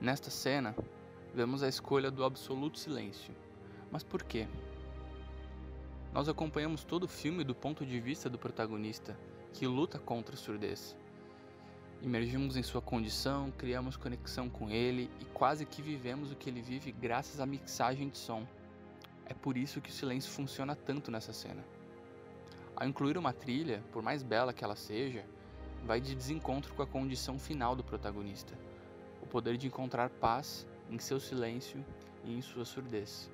Nesta cena, vemos a escolha do absoluto silêncio. Mas por quê? Nós acompanhamos todo o filme do ponto de vista do protagonista, que luta contra a surdez. Imergimos em sua condição, criamos conexão com ele e quase que vivemos o que ele vive graças à mixagem de som. É por isso que o silêncio funciona tanto nessa cena. Ao incluir uma trilha, por mais bela que ela seja, vai de desencontro com a condição final do protagonista, o poder de encontrar paz em seu silêncio e em sua surdez.